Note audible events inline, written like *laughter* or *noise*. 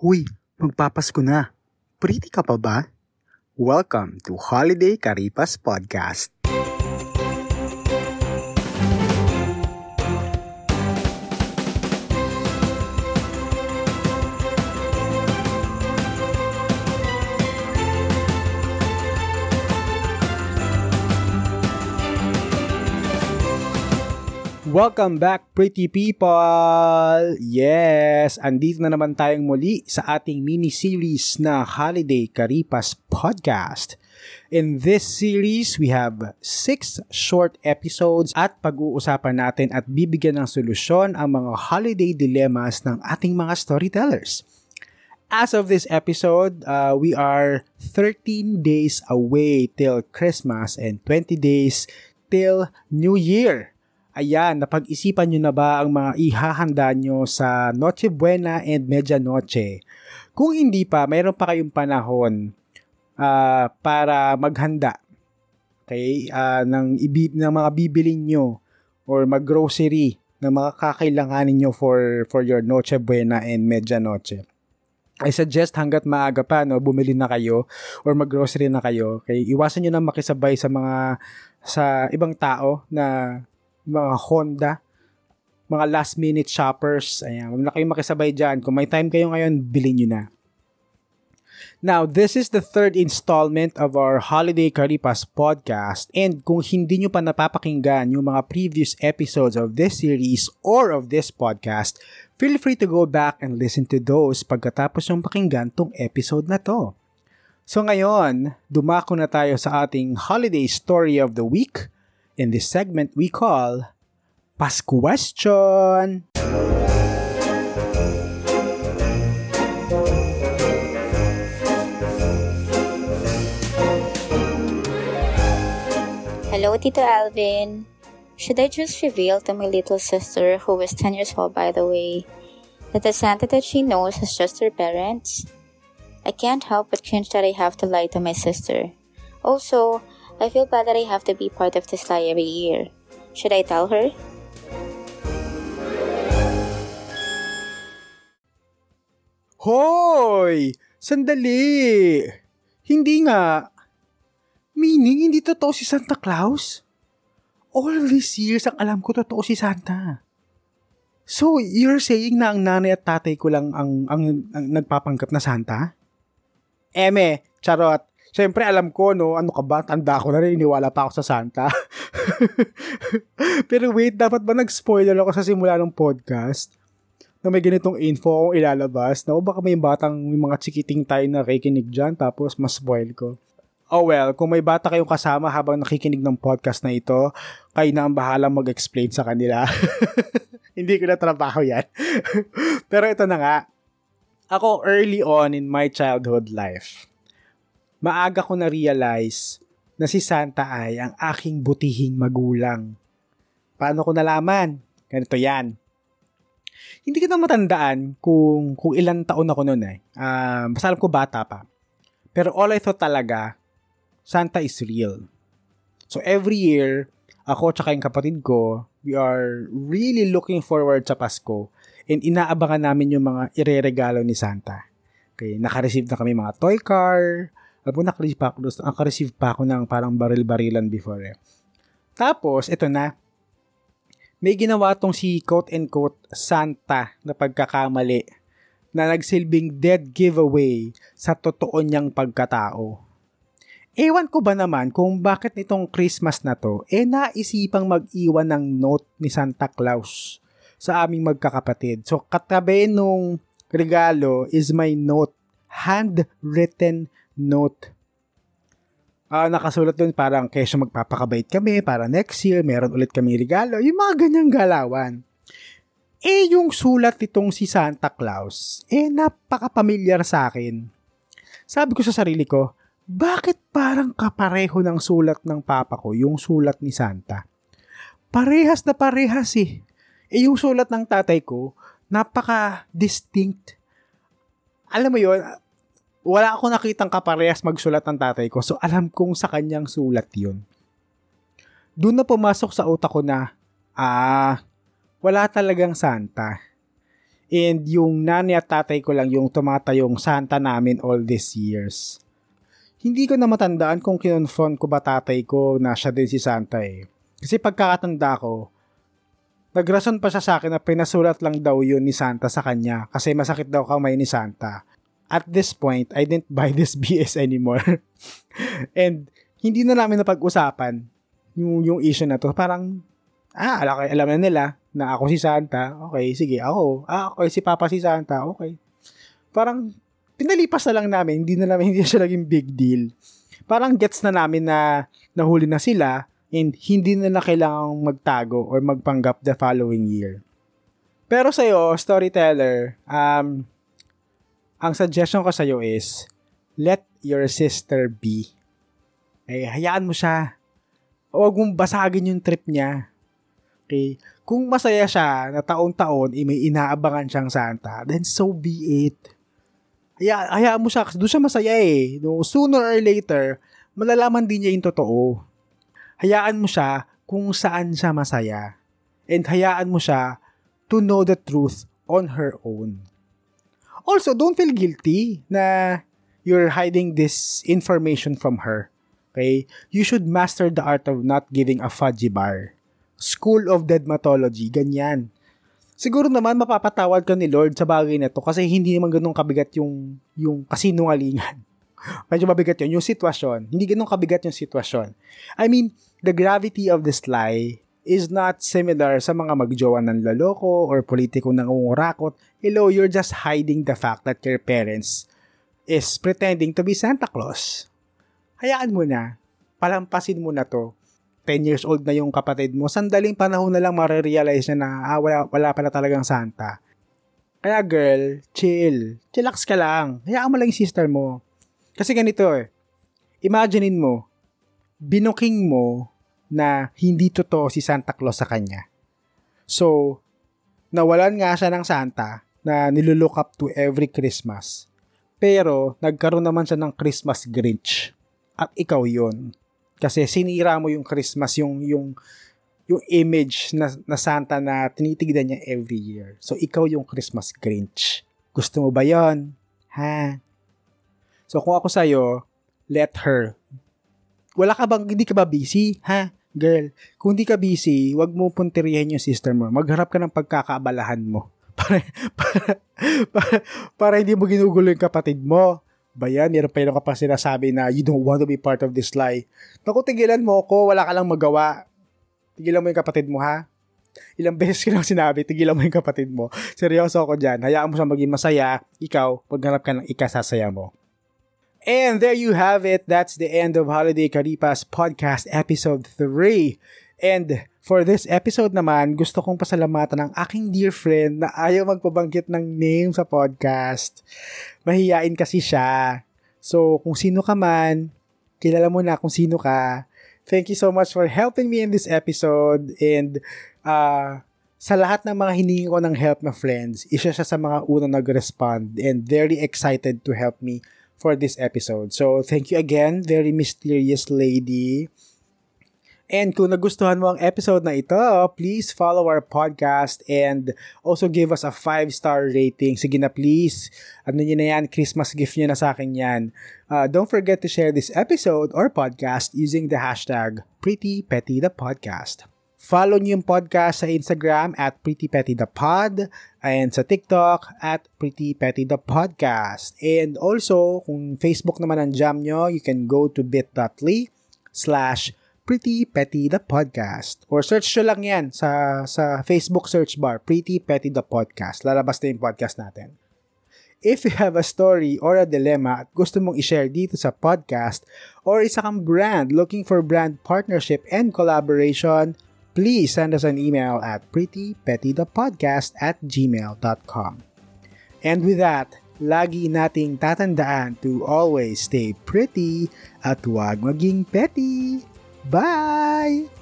Huy, magpapasko na. Pretty ka pa ba? Welcome to Holiday Karipas Podcast. Welcome back, pretty people! Yes, andito na naman tayong muli sa ating mini-series na Holiday Karipas Podcast. In this series, we have six short episodes at pag-uusapan natin at bibigyan ng solusyon ang mga holiday dilemmas ng ating mga storytellers. As of this episode, uh, we are 13 days away till Christmas and 20 days till New Year. Ayan, napag-isipan nyo na ba ang mga ihahanda nyo sa Noche Buena and Medianoche? Kung hindi pa, mayroon pa kayong panahon uh, para maghanda okay, uh, ng, ibi- ng mga bibilin nyo or mag-grocery ng mga kakailanganin nyo for, for your Noche Buena and Medianoche. I suggest hanggat maaga pa, no, bumili na kayo or mag-grocery na kayo. Okay? Iwasan nyo na makisabay sa mga sa ibang tao na mga Honda, mga last minute shoppers. Ayan, huwag na kayo makisabay dyan. Kung may time kayo ngayon, bilhin nyo na. Now, this is the third installment of our Holiday Karipas podcast and kung hindi nyo pa napapakinggan yung mga previous episodes of this series or of this podcast, feel free to go back and listen to those pagkatapos yung pakinggan tong episode na to. So ngayon, dumako na tayo sa ating holiday story of the week – in this segment we call Pasquestion. Hello, Tito Alvin. Should I just reveal to my little sister, who is 10 years old by the way, that the Santa that she knows is just her parents? I can't help but cringe that I have to lie to my sister. Also, I feel bad that I have to be part of this lie every year. Should I tell her? Hoy! Sandali! Hindi nga. Meaning, hindi totoo si Santa Claus? All these years, ang alam ko, totoo si Santa. So, you're saying na ang nanay at tatay ko lang ang, ang, ang nagpapanggap na Santa? Eme, charot. Siyempre, alam ko, no, ano ka ba, tanda ko na rin, iniwala pa ako sa Santa. *laughs* Pero wait, dapat ba nag-spoiler ako sa simula ng podcast? Na may ganitong info akong ilalabas, na baka may batang, may mga chikiting tayo na kikinig dyan, tapos mas spoil ko. Oh well, kung may bata kayong kasama habang nakikinig ng podcast na ito, kayo na ang bahala mag-explain sa kanila. *laughs* Hindi ko na trabaho yan. *laughs* Pero ito na nga, ako early on in my childhood life, maaga ko na-realize na si Santa ay ang aking butihing magulang. Paano ko nalaman? Ganito yan. Hindi ko na matandaan kung, kung ilang taon ako noon eh. Uh, basta alam ko bata pa. Pero all I thought talaga, Santa is real. So every year, ako tsaka yung kapatid ko, we are really looking forward sa Pasko and inaabangan namin yung mga ireregalo ni Santa. Okay, naka-receive na kami mga toy car, alam mo, nakareceive pa ako, ng parang baril-barilan before eh. Tapos, ito na. May ginawa tong si quote-and-quote Santa na pagkakamali na nagsilbing dead giveaway sa totoo niyang pagkatao. Ewan ko ba naman kung bakit nitong Christmas na to, eh naisipang mag-iwan ng note ni Santa Claus sa aming magkakapatid. So katabi nung regalo is my note, handwritten note. Uh, nakasulat doon parang kesyo magpapakabait kami para next year meron ulit kami regalo. Yung mga ganyang galawan. Eh, yung sulat nitong si Santa Claus, eh, napaka-familiar sa akin. Sabi ko sa sarili ko, bakit parang kapareho ng sulat ng papa ko, yung sulat ni Santa? Parehas na parehas eh. Eh, yung sulat ng tatay ko, napaka-distinct. Alam mo yon wala ako nakitang kaparehas magsulat ng tatay ko, so alam kong sa kanyang sulat yun. Doon na pumasok sa utak ko na, ah, wala talagang Santa. And yung nanay at tatay ko lang yung tumatayong Santa namin all these years. Hindi ko na matandaan kung kinonfront ko ba tatay ko na siya din si Santa eh. Kasi pagkakatanda ko, nagrason pa siya sa akin na pinasulat lang daw yun ni Santa sa kanya kasi masakit daw kamay ni Santa. At this point, I didn't buy *laughs* this BS anymore. And hindi na namin napag-usapan yung, yung issue na to. Parang, ah, alam, alam na nila na ako si Santa. Okay, sige, ako. Ah, okay, si Papa si Santa. Okay. Parang, pinalipas na lang namin. Hindi na namin, *laughs* hindi siya naging big deal. Parang gets na namin na nahuli na sila and hindi na na kailangang magtago or magpanggap the following year. Pero sa'yo, storyteller, um, ang suggestion ko sa'yo is, let your sister be. Eh, hayaan mo siya. Huwag mong basagin yung trip niya. Okay? Kung masaya siya na taon-taon, eh, may inaabangan siyang Santa, then so be it. Haya, hayaan mo siya, doon siya masaya eh. No, sooner or later, malalaman din niya yung totoo hayaan mo siya kung saan siya masaya. And hayaan mo siya to know the truth on her own. Also, don't feel guilty na you're hiding this information from her. Okay? You should master the art of not giving a fudgy bar. School of Deadmatology, ganyan. Siguro naman mapapatawad ka ni Lord sa bagay na to kasi hindi naman ganun kabigat yung, yung kasinungalingan. *laughs* Medyo mabigat yun. Yung sitwasyon. Hindi ganun kabigat yung sitwasyon. I mean, the gravity of this lie is not similar sa mga magjowa ng laloko or politiko ng. Hello, you're just hiding the fact that your parents is pretending to be Santa Claus. Hayaan mo na. Palampasin mo na to. 10 years old na yung kapatid mo. Sandaling panahon na lang marirealize na na ah, wala, wala pala talagang Santa. Kaya girl, chill. Chillax ka lang. Hayaan mo lang yung sister mo. Kasi ganito eh. Imaginein mo, binuking mo na hindi totoo si Santa Claus sa kanya. So, nawalan nga siya ng Santa na nilulook up to every Christmas. Pero, nagkaroon naman siya ng Christmas Grinch. At ikaw yon Kasi sinira mo yung Christmas, yung, yung, yung image na, na Santa na tinitignan niya every year. So, ikaw yung Christmas Grinch. Gusto mo ba yon Ha? So, kung ako sa'yo, let her wala ka bang, hindi ka ba busy? Ha? Girl, kung hindi ka busy, wag mo punterihin yung sister mo. Magharap ka ng pagkakaabalahan mo. Para, *laughs* para, para, para hindi mo ginugulo yung kapatid mo. Ba yan? Meron pa ka pa sinasabi na you don't want to be part of this lie. Naku, tigilan mo ko, wala ka lang magawa. Tigilan mo yung kapatid mo, ha? Ilang *laughs* beses ko lang sinabi, tigilan mo yung kapatid mo. Seryoso ako dyan. Hayaan mo siya maging masaya. Ikaw, paghanap ka ng ikasasaya mo. And there you have it. That's the end of Holiday Karipas Podcast Episode 3. And for this episode naman, gusto kong pasalamatan ng aking dear friend na ayaw magpabanggit ng name sa podcast. Mahiyain kasi siya. So, kung sino ka man, kilala mo na kung sino ka. Thank you so much for helping me in this episode. And uh, sa lahat ng mga hiningi ko ng help na friends, isa siya sa mga unang nag-respond and very excited to help me for this episode. So, thank you again, very mysterious lady. And kung nagustuhan mo ang episode na ito, please follow our podcast and also give us a 5-star rating. Sige na please. Ano nyo na yan? Christmas gift nyo na sa akin yan. Uh, don't forget to share this episode or podcast using the hashtag PrettyPettyThePodcast. Follow niyo yung podcast sa Instagram at PrettyPettyThePod and sa TikTok at PrettyPettyThePodcast. And also, kung Facebook naman ang jam nyo, you can go to bit.ly slash Pretty. Or search nyo lang yan sa, sa Facebook search bar, Pretty Petty the Podcast. Lalabas na yung podcast natin. If you have a story or a dilemma at gusto mong i-share dito sa podcast or isa kang brand looking for brand partnership and collaboration, please send us an email at prettypettythepodcast at gmail.com. And with that, lagi nating tatandaan to always stay pretty at huwag maging petty. Bye!